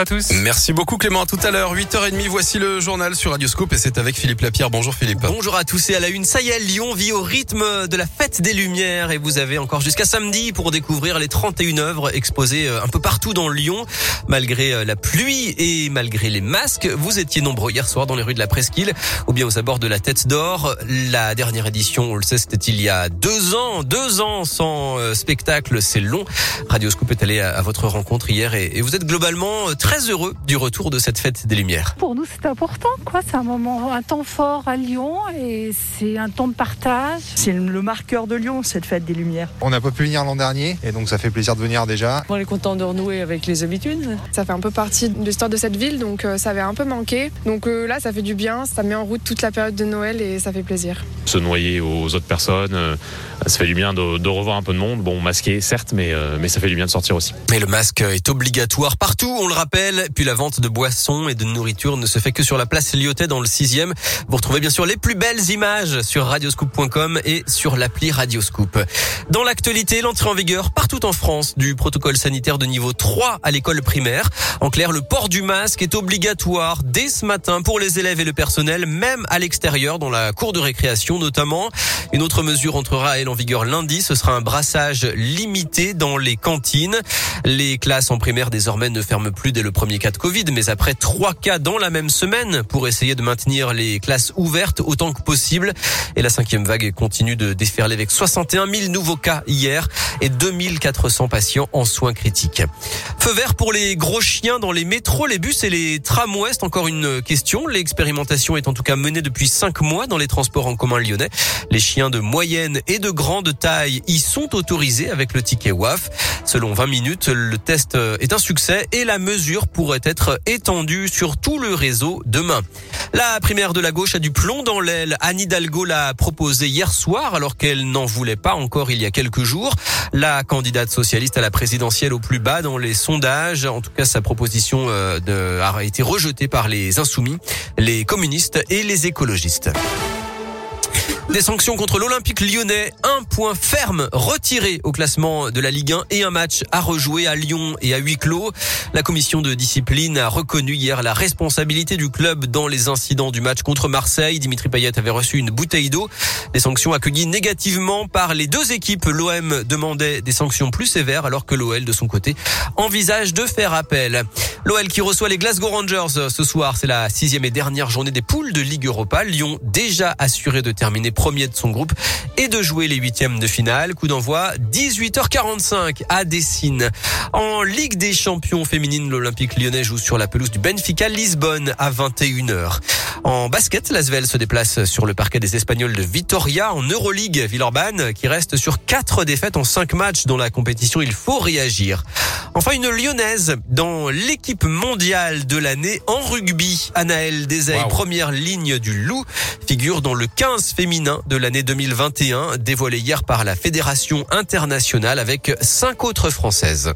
à tous. Merci beaucoup Clément. À tout à l'heure, 8h30, voici le journal sur Radioscope et c'est avec Philippe Lapierre. Bonjour Philippe. Bonjour à tous et à la une. Ça y est, Lyon vit au rythme de la fête des Lumières et vous avez encore jusqu'à samedi pour découvrir les 31 œuvres exposées euh, un peu partout dans Lyon. Malgré euh, la pluie et malgré les masques, vous étiez nombreux hier soir dans les rues de la Presqu'île ou bien aux abords de la Tête d'Or. La dernière édition, on le sait, c'était il y a deux ans. Deux ans sans euh, spectacle, c'est long. Radioscope est allé à votre rencontre hier et vous êtes globalement très très heureux du retour de cette fête des Lumières. Pour nous, c'est important, quoi. C'est un moment, un temps fort à Lyon et c'est un temps de partage. C'est le marqueur de Lyon, cette fête des Lumières. On n'a pas pu venir l'an dernier et donc ça fait plaisir de venir déjà. On est content de renouer avec les habitudes. Ça fait un peu partie de l'histoire de cette ville, donc euh, ça avait un peu manqué. Donc euh, là, ça fait du bien, ça met en route toute la période de Noël et ça fait plaisir. Se noyer aux autres personnes, euh, ça fait du bien de, de, revoir un peu de monde. Bon, masqué certes, mais, mais ça fait du bien de sortir aussi. Mais le masque est obligatoire partout, on le rappelle puis la vente de boissons et de nourriture ne se fait que sur la place Lyotet dans le 6e. Vous retrouvez bien sûr les plus belles images sur radioscoop.com et sur l'appli Radioscoop. Dans l'actualité, l'entrée en vigueur partout en France du protocole sanitaire de niveau 3 à l'école primaire. En clair, le port du masque est obligatoire dès ce matin pour les élèves et le personnel, même à l'extérieur, dans la cour de récréation notamment. Une autre mesure entrera elle en vigueur lundi. Ce sera un brassage limité dans les cantines. Les classes en primaire désormais ne ferment plus dès le premier cas de Covid, mais après trois cas dans la même semaine pour essayer de maintenir les classes ouvertes autant que possible. Et la cinquième vague continue de déferler avec 61 000 nouveaux cas hier et 2400 patients en soins critiques. Feu vert pour les gros chiens dans les métros, les bus et les tramways. Encore une question. L'expérimentation est en tout cas menée depuis cinq mois dans les transports en commun lyonnais. Les chiens de moyenne et de grande taille y sont autorisés avec le ticket WAF. Selon 20 minutes, le test est un succès et la mesure pourrait être étendue sur tout le réseau demain. La primaire de la gauche a du plomb dans l'aile. Anne Hidalgo l'a proposé hier soir alors qu'elle n'en voulait pas encore il y a quelques jours. La candidate socialiste à la présidentielle au plus bas dans les sondages. En tout cas, sa proposition euh, a été rejetée par les insoumis, les communistes et les écologistes. Des sanctions contre l'Olympique lyonnais, un point ferme retiré au classement de la Ligue 1 et un match à rejouer à Lyon et à huis clos. La commission de discipline a reconnu hier la responsabilité du club dans les incidents du match contre Marseille. Dimitri Payet avait reçu une bouteille d'eau. Des sanctions accueillies négativement par les deux équipes. L'OM demandait des sanctions plus sévères alors que l'OL de son côté envisage de faire appel. L'OL qui reçoit les Glasgow Rangers ce soir, c'est la sixième et dernière journée des poules de Ligue Europa. Lyon déjà assuré de terminer premier de son groupe et de jouer les huitièmes de finale. Coup d'envoi 18h45 à Dessine. En Ligue des champions féminines, l'Olympique lyonnais joue sur la pelouse du Benfica Lisbonne à 21h. En basket, l'Asvel se déplace sur le parquet des Espagnols de Vitoria en Euroleague. Villeurbanne qui reste sur quatre défaites en cinq matchs dans la compétition. Il faut réagir. Enfin, une lyonnaise dans l'équipe mondiale de l'année en rugby. Anaël Desailles, première ligne du Loup, figure dans le 15 féminin de l'année 2021, dévoilé hier par la Fédération internationale avec cinq autres françaises.